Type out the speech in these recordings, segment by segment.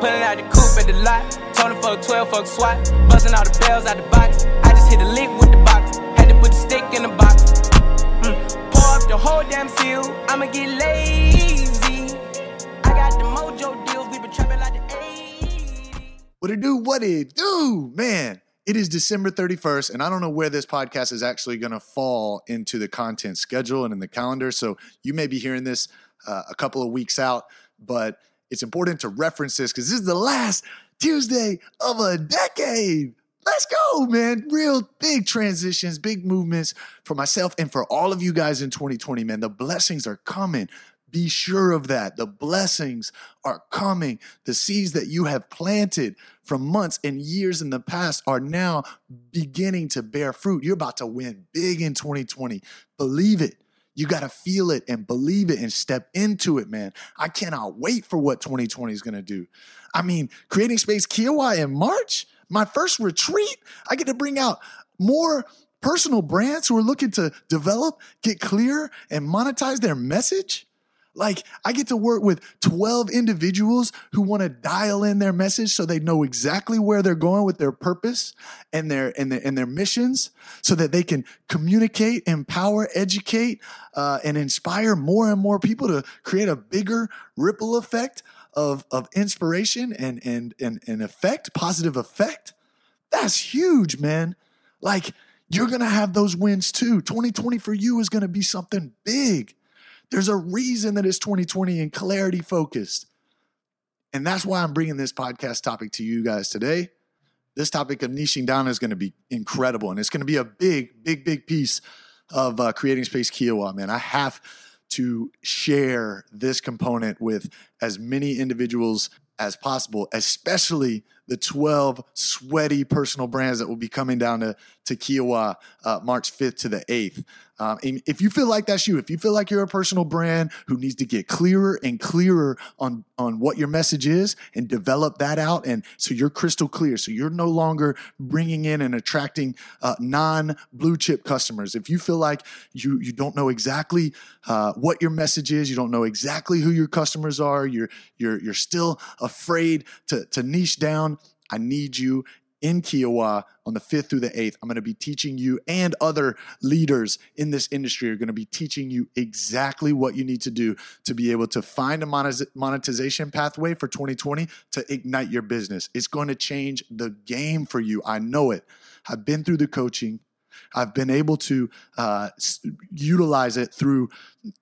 Pulling out the at the lot. Told him fuck 12, fuck SWAT. Busting all the bells out the box. I just hit a with the box. Had to put the stick in the box. Mm. Pour up the whole damn seal. I'ma get lazy. I got the mojo deals. We been trapping like the 80s. What it do? What it do? Man, it is December 31st, and I don't know where this podcast is actually going to fall into the content schedule and in the calendar. So you may be hearing this uh, a couple of weeks out, but it's important to reference this because this is the last Tuesday of a decade. Let's go, man. Real big transitions, big movements for myself and for all of you guys in 2020, man. The blessings are coming. Be sure of that. The blessings are coming. The seeds that you have planted from months and years in the past are now beginning to bear fruit. You're about to win big in 2020. Believe it. You got to feel it and believe it and step into it, man. I cannot wait for what 2020 is going to do. I mean, creating space Kiawah in March, my first retreat, I get to bring out more personal brands who are looking to develop, get clear, and monetize their message. Like, I get to work with 12 individuals who want to dial in their message so they know exactly where they're going with their purpose and their and their, and their missions so that they can communicate, empower, educate, uh, and inspire more and more people to create a bigger ripple effect of, of inspiration and, and, and, and effect, positive effect. That's huge, man. Like, you're going to have those wins too. 2020 for you is going to be something big. There's a reason that it's 2020 and clarity focused. And that's why I'm bringing this podcast topic to you guys today. This topic of niching down is going to be incredible. And it's going to be a big, big, big piece of uh, creating space Kiawah, man. I have to share this component with as many individuals as possible, especially the 12 sweaty personal brands that will be coming down to, to Kiawah uh, March 5th to the 8th. Um, if you feel like that's you, if you feel like you're a personal brand who needs to get clearer and clearer on, on what your message is and develop that out, and so you're crystal clear, so you're no longer bringing in and attracting uh, non blue chip customers. If you feel like you you don't know exactly uh, what your message is, you don't know exactly who your customers are, you're you're you're still afraid to to niche down. I need you in Kiawah on the 5th through the 8th. I'm going to be teaching you and other leaders in this industry are going to be teaching you exactly what you need to do to be able to find a monetization pathway for 2020 to ignite your business. It's going to change the game for you. I know it. I've been through the coaching. I've been able to uh, utilize it through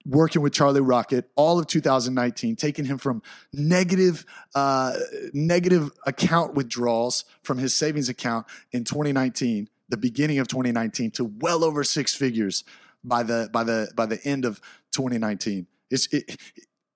working with Charlie Rocket all of 2019, taking him from negative, uh, negative account withdrawals from his savings account in 2019, the beginning of 2019, to well over six figures by the by the by the end of 2019. It's it,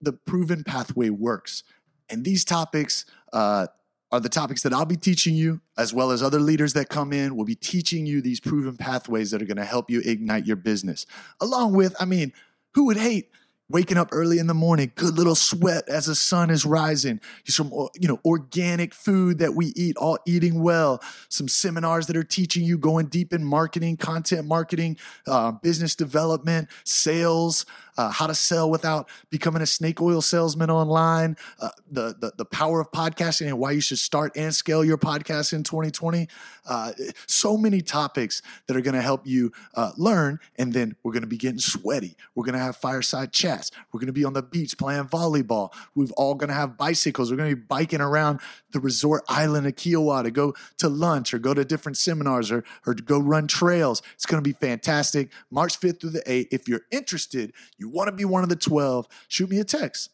the proven pathway works, and these topics. Uh, are the topics that I'll be teaching you, as well as other leaders that come in. will be teaching you these proven pathways that are going to help you ignite your business. Along with, I mean, who would hate waking up early in the morning, good little sweat as the sun is rising, some you know organic food that we eat, all eating well, some seminars that are teaching you going deep in marketing, content marketing, uh, business development, sales, uh, how to sell without becoming a snake oil salesman online, uh, the, the, the power of podcasting and why you should start and scale your podcast in 2020. Uh, so many topics that are going to help you uh, learn, and then we're going to be getting sweaty. We're going to have fireside chats. We're going to be on the beach playing volleyball. We've all going to have bicycles. We're going to be biking around the resort island of Kiawah to go to lunch or go to different seminars or or to go run trails. It's going to be fantastic. March 5th through the 8th. If you're interested, you want to be one of the 12, shoot me a text.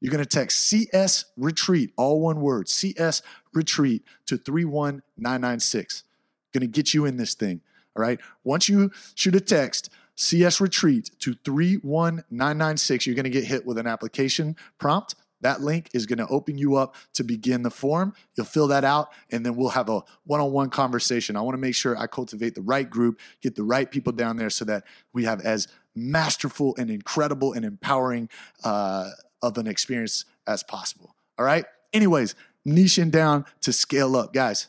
You're going to text CS Retreat, all one word, CS Retreat to 31996. Going to get you in this thing. All right. Once you shoot a text, CS Retreat to 31996, you're going to get hit with an application prompt. That link is going to open you up to begin the form. You'll fill that out, and then we'll have a one on one conversation. I want to make sure I cultivate the right group, get the right people down there so that we have as masterful and incredible and empowering uh, of an experience as possible. All right. Anyways, niching down to scale up, guys.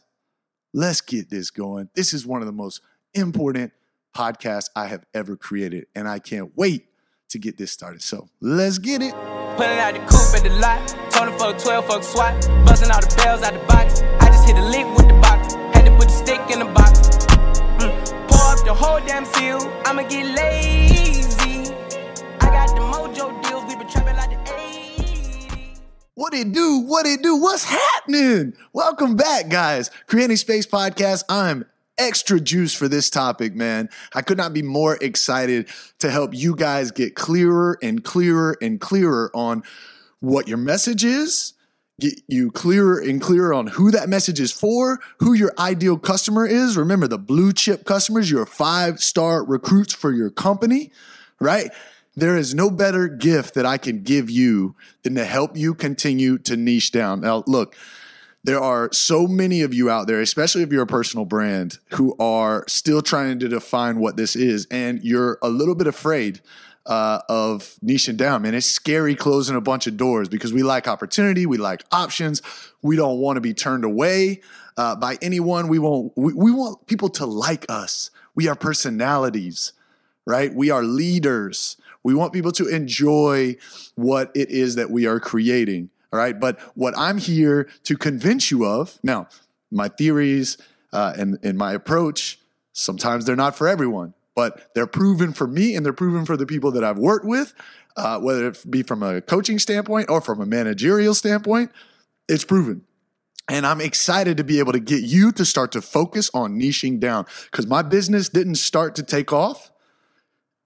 Let's get this going. This is one of the most important podcasts I have ever created, and I can't wait to get this started. So let's get it. Pulling out the coupe at the lot. Told him fuck 12, fuck SWAT. Busting all the bells out the box. I just hit a lick with the box. Had to put the stick in the box. Mm. Pour up the whole damn seal. I'ma get lazy. Got the mojo deals. We been trapping like the 80s. What it do? What it do? What's happening? Welcome back, guys. Creating Space Podcast. I'm extra juice for this topic, man. I could not be more excited to help you guys get clearer and clearer and clearer on what your message is, get you clearer and clearer on who that message is for, who your ideal customer is. Remember the blue chip customers, your five star recruits for your company, right? There is no better gift that I can give you than to help you continue to niche down. Now, look, there are so many of you out there, especially if you're a personal brand, who are still trying to define what this is, and you're a little bit afraid uh, of niching down. Man, it's scary closing a bunch of doors because we like opportunity, we like options, we don't want to be turned away uh, by anyone. We want we, we want people to like us. We are personalities, right? We are leaders. We want people to enjoy what it is that we are creating. All right. But what I'm here to convince you of now, my theories uh, and, and my approach, sometimes they're not for everyone, but they're proven for me and they're proven for the people that I've worked with, uh, whether it be from a coaching standpoint or from a managerial standpoint. It's proven. And I'm excited to be able to get you to start to focus on niching down because my business didn't start to take off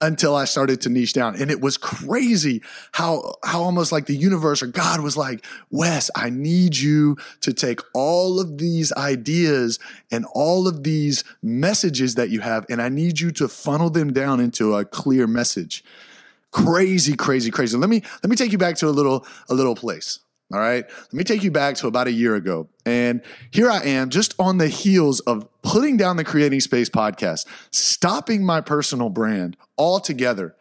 until I started to niche down. And it was crazy how, how almost like the universe or God was like, Wes, I need you to take all of these ideas and all of these messages that you have, and I need you to funnel them down into a clear message. Crazy, crazy, crazy. Let me, let me take you back to a little, a little place. All right. Let me take you back to about a year ago. And here I am just on the heels of putting down the Creating Space podcast, stopping my personal brand altogether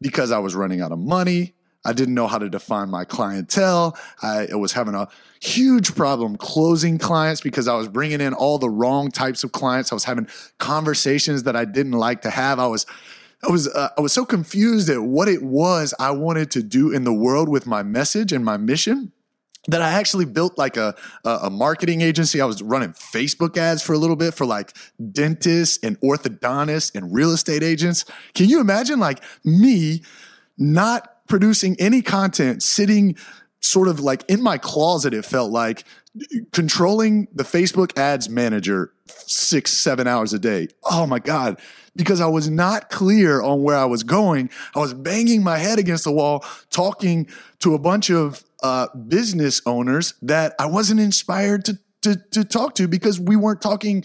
because I was running out of money. I didn't know how to define my clientele. I was having a huge problem closing clients because I was bringing in all the wrong types of clients. I was having conversations that I didn't like to have. I was I was uh, I was so confused at what it was I wanted to do in the world with my message and my mission that I actually built like a, a marketing agency. I was running Facebook ads for a little bit for like dentists and orthodontists and real estate agents. Can you imagine like me not producing any content, sitting sort of like in my closet, it felt like controlling the Facebook ads manager six, seven hours a day. Oh my God. Because I was not clear on where I was going. I was banging my head against the wall, talking to a bunch of uh, business owners that I wasn't inspired to, to, to talk to because we weren't talking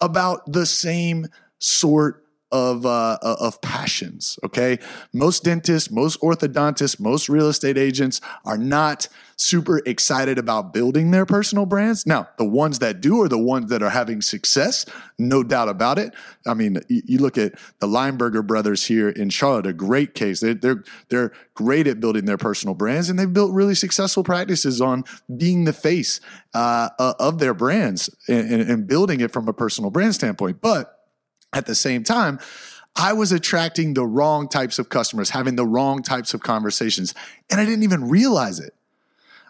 about the same sort of uh, of passions. Okay, most dentists, most orthodontists, most real estate agents are not super excited about building their personal brands. Now, the ones that do are the ones that are having success, no doubt about it. I mean, you, look at the Lineberger brothers here in Charlotte, a great case. They, they're they're great at building their personal brands, and they've built really successful practices on being the face uh of their brands and, and building it from a personal brand standpoint, but at the same time, I was attracting the wrong types of customers, having the wrong types of conversations, and I didn't even realize it.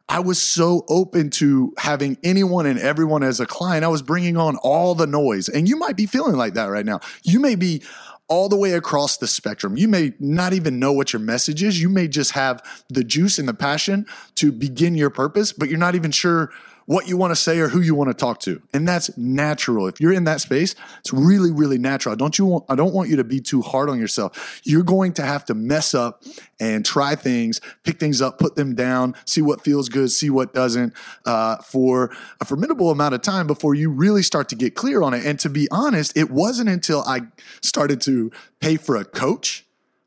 I was so open to having anyone and everyone as a client. I was bringing on all the noise. And you might be feeling like that right now. You may be all the way across the spectrum. You may not even know what your message is. You may just have the juice and the passion to begin your purpose, but you're not even sure what you want to say or who you want to talk to. And that's natural. If you're in that space, it's really, really natural. I don't you want, I don't want you to be too hard on yourself. You're going to have to mess up and try things, pick things up, put them down, see what feels good, see what doesn't, uh, for a formidable amount of time before you really start to get clear on it. And to be honest, it wasn't until I started to pay for a coach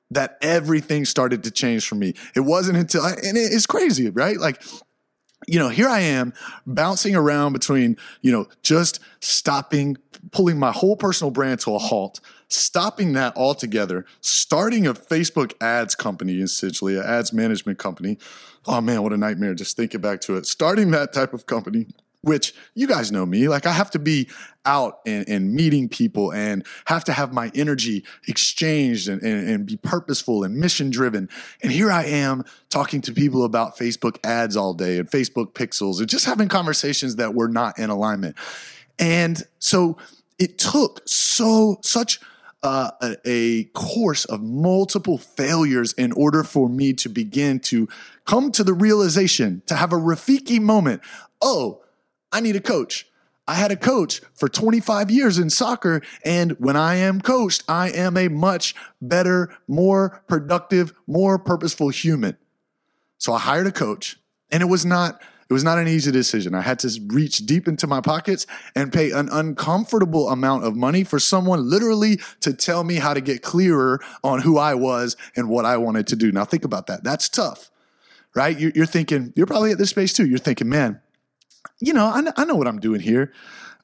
that everything started to change for me. It wasn't until, and it's crazy, right? Like you know, here I am bouncing around between, you know, just stopping, pulling my whole personal brand to a halt, stopping that altogether, starting a Facebook ads company, essentially, an ads management company. Oh man, what a nightmare. Just thinking back to it. Starting that type of company, which you guys know me. Like I have to be out and, and meeting people and have to have my energy exchanged and, and, and be purposeful and mission driven. And here I am talking to people about Facebook ads all day and Facebook pixels and just having conversations that were not in alignment. And so it took so, such uh, a, a course of multiple failures in order for me to begin to come to the realization, to have a Rafiki moment. Oh, I need a coach. I had a coach for 25 years in soccer. And when I am coached, I am a much better, more productive, more purposeful human. So I hired a coach and it was not, it was not an easy decision. I had to reach deep into my pockets and pay an uncomfortable amount of money for someone literally to tell me how to get clearer on who I was and what I wanted to do. Now think about that. That's tough, right? You're, thinking, you're probably at this space too. You're thinking, man, you know, I, I know what I'm doing here.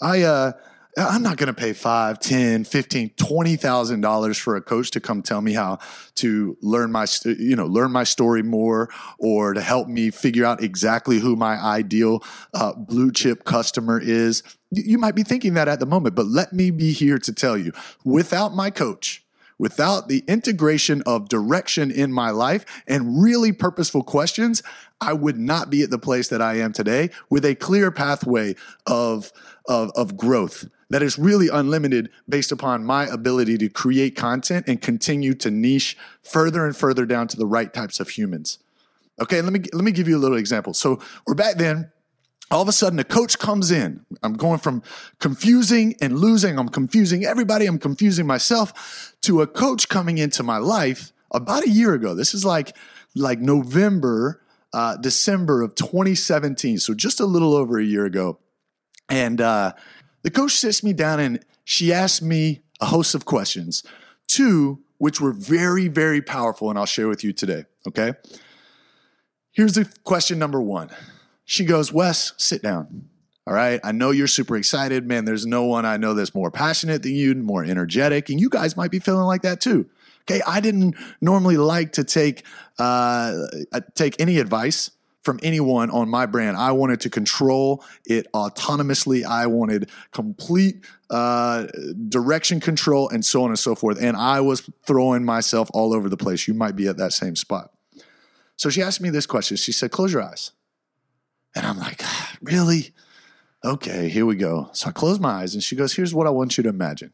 I, uh, I'm not going to pay five, ten, fifteen, twenty thousand dollars for a coach to come tell me how to learn my, you know, learn my story more, or to help me figure out exactly who my ideal uh, blue chip customer is. You might be thinking that at the moment, but let me be here to tell you: without my coach, without the integration of direction in my life and really purposeful questions, I would not be at the place that I am today with a clear pathway of, of, of growth that is really unlimited based upon my ability to create content and continue to niche further and further down to the right types of humans. Okay, let me let me give you a little example. So we're back then all of a sudden a coach comes in. I'm going from confusing and losing. I'm confusing everybody. I'm confusing myself to a coach coming into my life about a year ago. This is like, like November, uh, December of 2017. So just a little over a year ago. And, uh, the coach sits me down and she asked me a host of questions, two which were very, very powerful. And I'll share with you today. Okay. Here's the question number one. She goes, Wes, sit down. All right. I know you're super excited. Man, there's no one I know that's more passionate than you, more energetic. And you guys might be feeling like that too. Okay. I didn't normally like to take, uh, uh, take any advice from anyone on my brand. I wanted to control it autonomously. I wanted complete uh, direction control and so on and so forth. And I was throwing myself all over the place. You might be at that same spot. So she asked me this question. She said, Close your eyes. And I'm like, ah, really? Okay, here we go. So I close my eyes and she goes, Here's what I want you to imagine.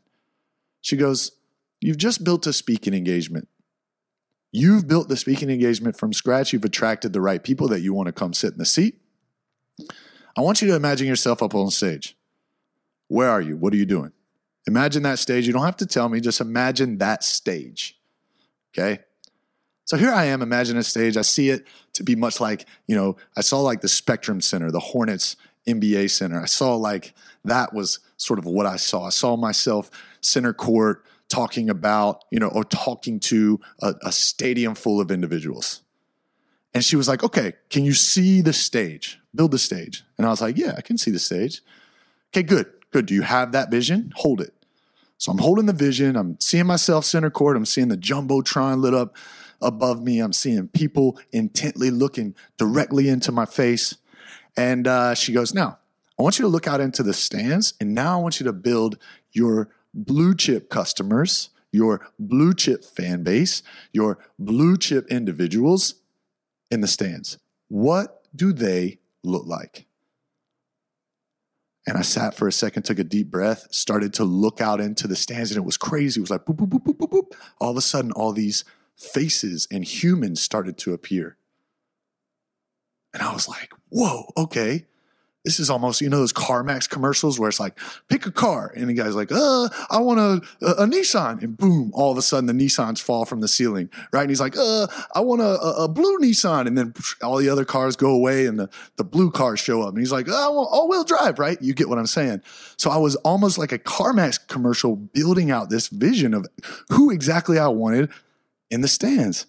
She goes, You've just built a speaking engagement. You've built the speaking engagement from scratch. You've attracted the right people that you want to come sit in the seat. I want you to imagine yourself up on stage. Where are you? What are you doing? Imagine that stage. You don't have to tell me, just imagine that stage. Okay? So here I am, imagine a stage. I see it to be much like, you know, I saw like the Spectrum Center, the Hornets NBA Center. I saw like that was sort of what I saw. I saw myself center court talking about, you know, or talking to a, a stadium full of individuals. And she was like, okay, can you see the stage? Build the stage. And I was like, yeah, I can see the stage. Okay, good, good. Do you have that vision? Hold it. So I'm holding the vision. I'm seeing myself center court. I'm seeing the jumbotron lit up above me. I'm seeing people intently looking directly into my face. And uh, she goes, Now, I want you to look out into the stands, and now I want you to build your blue chip customers, your blue chip fan base, your blue chip individuals in the stands. What do they look like? And I sat for a second, took a deep breath, started to look out into the stands, and it was crazy. It was like boop, boop, boop, boop, boop, boop. All of a sudden, all these faces and humans started to appear. And I was like, whoa, okay. This is almost, you know, those CarMax commercials where it's like, pick a car. And the guy's like, uh, I want a, a, a, Nissan. And boom, all of a sudden the Nissans fall from the ceiling, right? And he's like, uh, I want a, a, blue Nissan. And then all the other cars go away and the, the blue cars show up. And he's like, oh, want all wheel drive, right? You get what I'm saying. So I was almost like a CarMax commercial building out this vision of who exactly I wanted in the stands.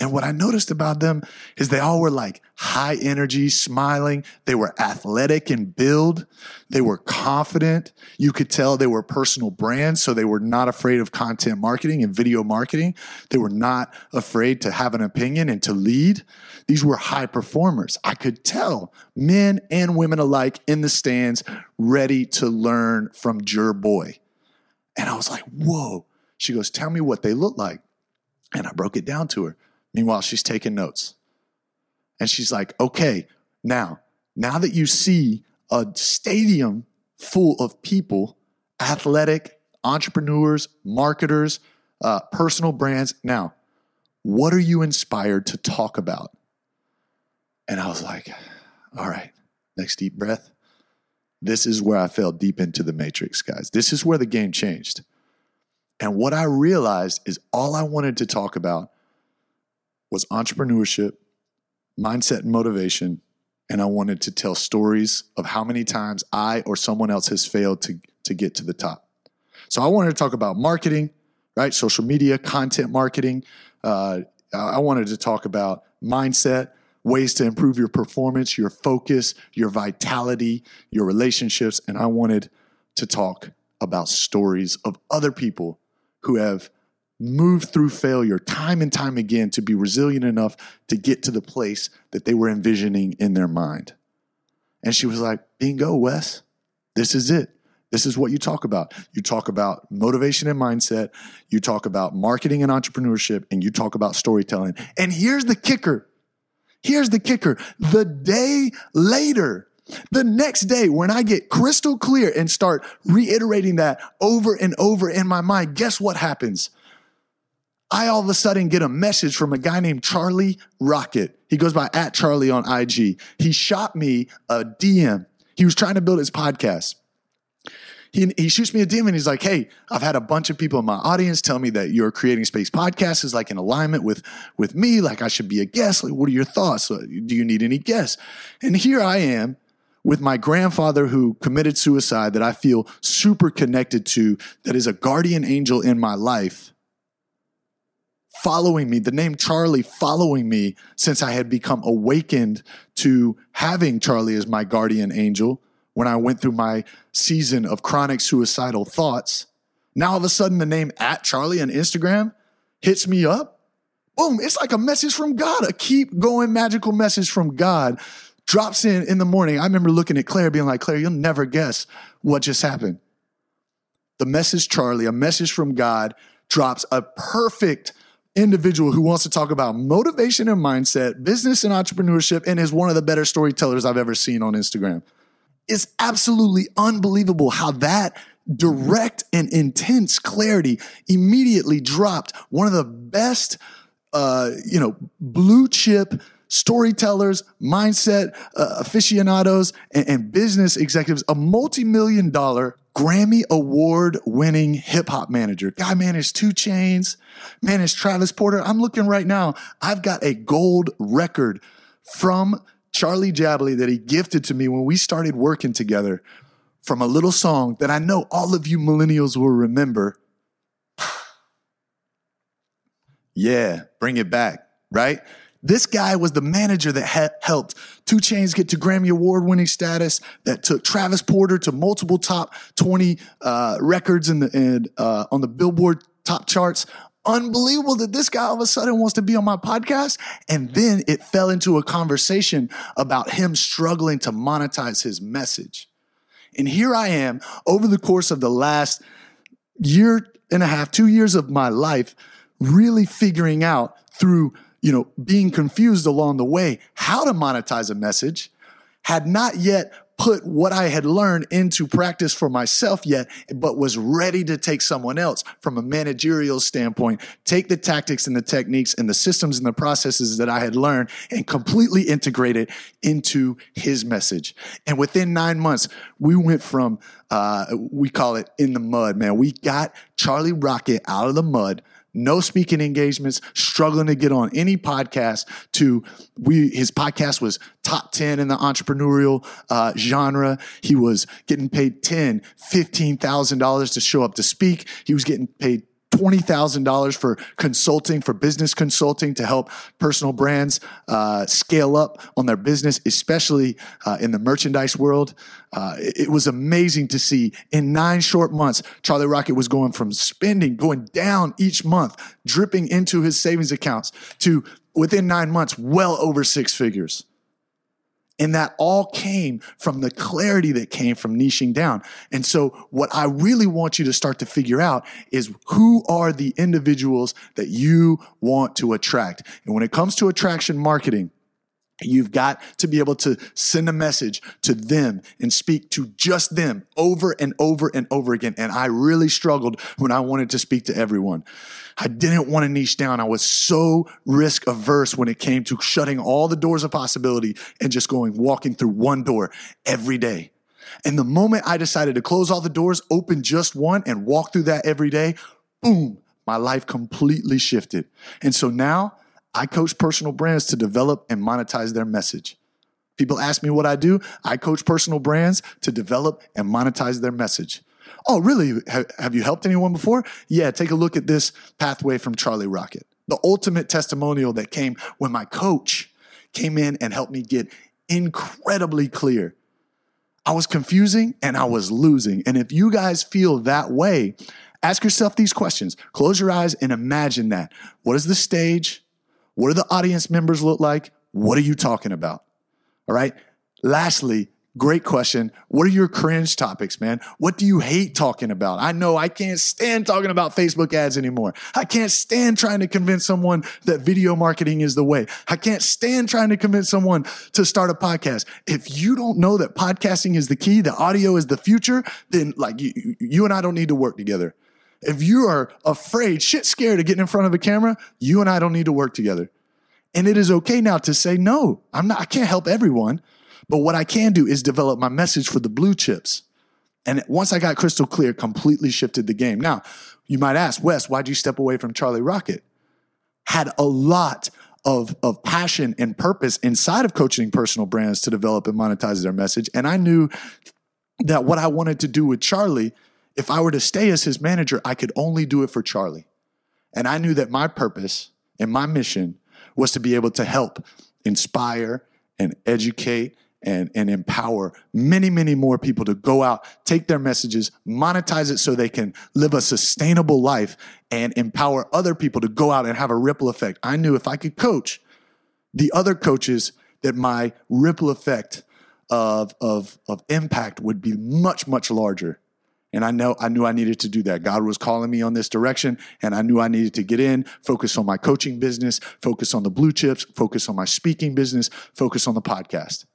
And what I noticed about them is they all were like high energy, smiling. They were athletic in build. They were confident. You could tell they were personal brands. So they were not afraid of content marketing and video marketing. They were not afraid to have an opinion and to lead. These were high performers. I could tell men and women alike in the stands ready to learn from Jer Boy. And I was like, whoa. She goes, tell me what they look like. And I broke it down to her. Meanwhile, she's taking notes. And she's like, okay, now, now that you see a stadium full of people, athletic, entrepreneurs, marketers, uh, personal brands, now, what are you inspired to talk about? And I was like, all right, next deep breath. This is where I fell deep into the matrix, guys. This is where the game changed. And what I realized is all I wanted to talk about was entrepreneurship, mindset and motivation. And I wanted to tell stories of how many times I or someone else has failed to, to get to the top. So I wanted to talk about marketing, right? Social media, content marketing. Uh, I wanted to talk about mindset, ways to improve your performance, your focus, your vitality, your relationships. And I wanted to talk about stories of other people who have moved through failure time and time again to be resilient enough to get to the place that they were envisioning in their mind. And she was like, Bingo, Wes, this is it. This is what you talk about. You talk about motivation and mindset, you talk about marketing and entrepreneurship, and you talk about storytelling. And here's the kicker. Here's the kicker. The day later, the next day, when I get crystal clear and start reiterating that over and over in my mind, guess what happens? I all of a sudden get a message from a guy named Charlie Rocket. He goes by at Charlie on IG. He shot me a DM. He was trying to build his podcast. He, he shoots me a DM and he's like, Hey, I've had a bunch of people in my audience tell me that your creating space podcast is like in alignment with, with me. Like I should be a guest. Like, what are your thoughts? Do you need any guests? And here I am with my grandfather who committed suicide that I feel super connected to, that is a guardian angel in my life following me, the name Charlie following me since I had become awakened to having Charlie as my guardian angel when I went through my season of chronic suicidal thoughts. Now all of a sudden the name at Charlie on Instagram hits me up. Boom, it's like a message from God, a keep going magical message from God drops in in the morning. I remember looking at Claire being like, Claire, you'll never guess what just happened. The message, Charlie, a message from God drops a perfect individual who wants to talk about motivation and mindset, business and entrepreneurship, and is one of the better storytellers I've ever seen on Instagram. It's absolutely unbelievable how that direct and intense clarity immediately dropped one of the best, uh, you know, blue chip storytellers, mindset uh, aficionados, and, and business executives, a multi million dollar Grammy award winning hip hop manager. Guy managed 2 Chainz, managed Travis Porter. I'm looking right now. I've got a gold record from Charlie Jabaley that he gifted to me when we started working together from a little song that I know all of you millennials will remember. yeah, bring it back, right? This guy was the manager that ha- helped 2 Chainz get to Grammy Award winning status, that took Travis Porter to multiple top 20 uh, records in the, in, uh, on the Billboard top charts. Unbelievable that this guy all of a sudden wants to be on my podcast. And then it fell into a conversation about him struggling to monetize his message. And here I am over the course of the last year and a half, two years of my life, really figuring out through you know, being confused along the way how to monetize a message, had not yet put what I had learned into practice for myself yet, but was ready to take someone else from a managerial standpoint, take the tactics and the techniques and the systems and the processes that I had learned and completely integrate it into his message. And within nine months, we went from, uh, we call it in the mud, man. We got Charlie Rocket out of the mud no speaking engagements, struggling to get on any podcast to we his podcast was top 10 in the entrepreneurial uh, genre. He was getting paid 10, $15,000 to show up to speak. He was getting paid $20,000 for consulting, for business consulting to help personal brands uh, scale up on their business, especially uh, in the merchandise world. Uh, it, it was amazing to see in nine short months, Charlie Rocket was going from spending, going down each month, dripping into his savings accounts to within nine months, well over six figures. And that all came from the clarity that came from niching down. And so what I really want you to start to figure out is who are the individuals that you want to attract. And when it comes to attraction marketing, You've got to be able to send a message to them and speak to just them over and over and over again. And I really struggled when I wanted to speak to everyone. I didn't want to niche down. I was so risk averse when it came to shutting all the doors of possibility and just going walking through one door every day. And the moment I decided to close all the doors, open just one and walk through that every day, boom, my life completely shifted. And so now I coach personal brands to develop and monetize their message. People ask me what I do. I coach personal brands to develop and monetize their message. Oh, really? Have you helped anyone before? Yeah, take a look at this pathway from Charlie Rocket. The ultimate testimonial that came when my coach came in and helped me get incredibly clear. I was confusing and I was losing. And if you guys feel that way, ask yourself these questions. Close your eyes and imagine that. What is the stage? What do the audience members look like? What are you talking about? All right. Lastly, great question. What are your cringe topics, man? What do you hate talking about? I know I can't stand talking about Facebook ads anymore. I can't stand trying to convince someone that video marketing is the way. I can't stand trying to convince someone to start a podcast. If you don't know that podcasting is the key, the audio is the future, then like you, you and I don't need to work together. If you are afraid, shit scared of getting in front of a camera, you and I don't need to work together. And it is okay now to say, no, I'm not, I can't help everyone. But what I can do is develop my message for the blue chips. And once I got crystal clear, completely shifted the game. Now, you might ask, Wes, why'd you step away from Charlie Rocket? Had a lot of, of passion and purpose inside of coaching personal brands to develop and monetize their message. And I knew that what I wanted to do with Charlie if I were to stay as his manager, I could only do it for Charlie. And I knew that my purpose and my mission was to be able to help inspire and educate and, and empower many, many more people to go out, take their messages, monetize it so they can live a sustainable life and empower other people to go out and have a ripple effect. I knew if I could coach the other coaches that my ripple effect of, of, of impact would be much, much larger and I know I knew I needed to do that. God was calling me on this direction and I knew I needed to get in, focus on my coaching business, focus on the blue chips, focus on my speaking business, focus on the podcast.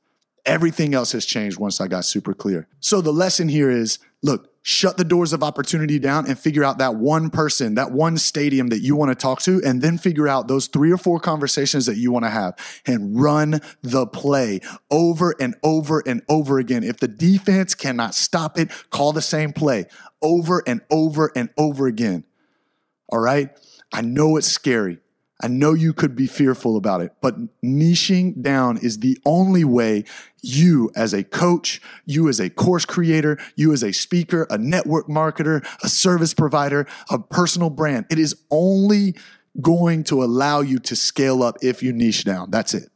Everything else has changed once I got super clear. So the lesson here is look, shut the doors of opportunity down and figure out that one person, that one stadium that you want to talk to, and then figure out those three or four conversations that you want to have and run the play over and over and over again. If the defense cannot stop it, call the same play over and over and over again. All right. I know it's scary. I know you could be fearful about it, but niching down is the only way you as a coach, you as a course creator, you as a speaker, a network marketer, a service provider, a personal brand, it is only going to allow you to scale up if you niche down. That's it.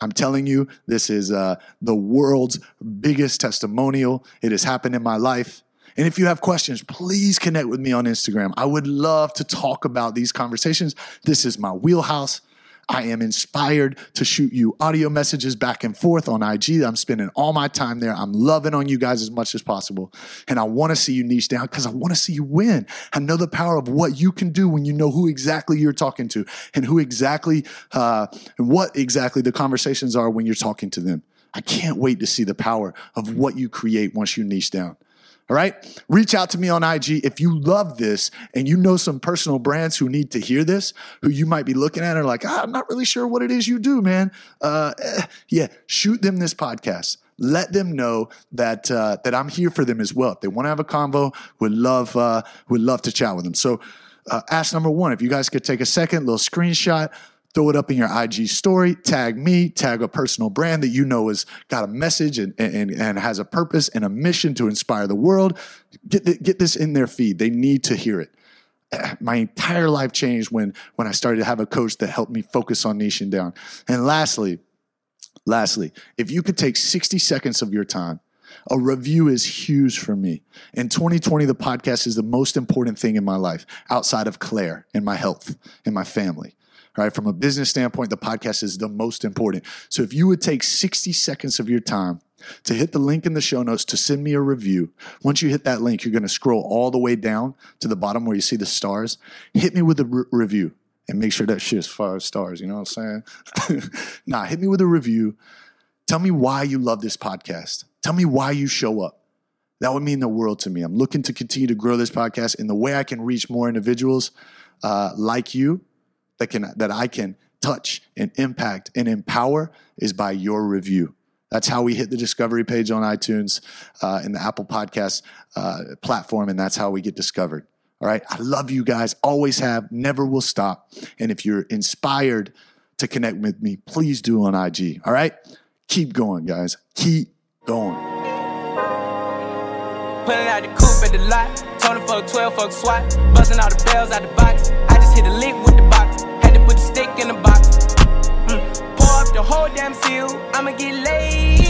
I'm telling you, this is uh, the world's biggest testimonial. It has happened in my life. And if you have questions, please connect with me on Instagram. I would love to talk about these conversations. This is my wheelhouse. I am inspired to shoot you audio messages back and forth on IG. I'm spending all my time there. I'm loving on you guys as much as possible. And I want to see you niche down because I want to see you win. I know the power of what you can do when you know who exactly you're talking to and who exactly, uh, and what exactly the conversations are when you're talking to them. I can't wait to see the power of what you create once you niche down. All right. Reach out to me on IG if you love this and you know some personal brands who need to hear this, who you might be looking at are like, ah, I'm not really sure what it is you do, man. Uh, eh, yeah, shoot them this podcast. Let them know that uh, that I'm here for them as well. If they want to have a convo, would love uh, would love to chat with them. So, uh, ask number one: if you guys could take a second, little screenshot throw it up in your IG story, tag me, tag a personal brand that you know has got a message and, and, and has a purpose and a mission to inspire the world. Get, get this in their feed. They need to hear it. my entire life changed when when I started to have a coach that helped me focus on niching down. And lastly, lastly, if you could take 60 seconds of your time, a review is huge for me. In 2020, the podcast is the most important thing in my life outside of Claire and my health and my family. Right. From a business standpoint, the podcast is the most important. So if you would take 60 seconds of your time to hit the link in the show notes to send me a review. Once you hit that link, you're going to scroll all the way down to the bottom where you see the stars. Hit me with a re- review and make sure that shit is five stars. You know what I'm saying? nah, hit me with a review. Tell me why you love this podcast. Tell me why you show up. That would mean the world to me. I'm looking to continue to grow this podcast, and the way I can reach more individuals uh, like you that can that I can touch and impact and empower is by your review. That's how we hit the discovery page on iTunes uh, and the Apple Podcast uh, platform, and that's how we get discovered. All right. I love you guys. Always have, never will stop. And if you're inspired to connect with me, please do on IG. All right. Keep going, guys. Keep going. Pulling out the coupe at the lot. Tony fuck 12, fuck SWAT. Busting all the bells out the box. In the box. Mm. Pour up the whole damn seal. I'ma get laid.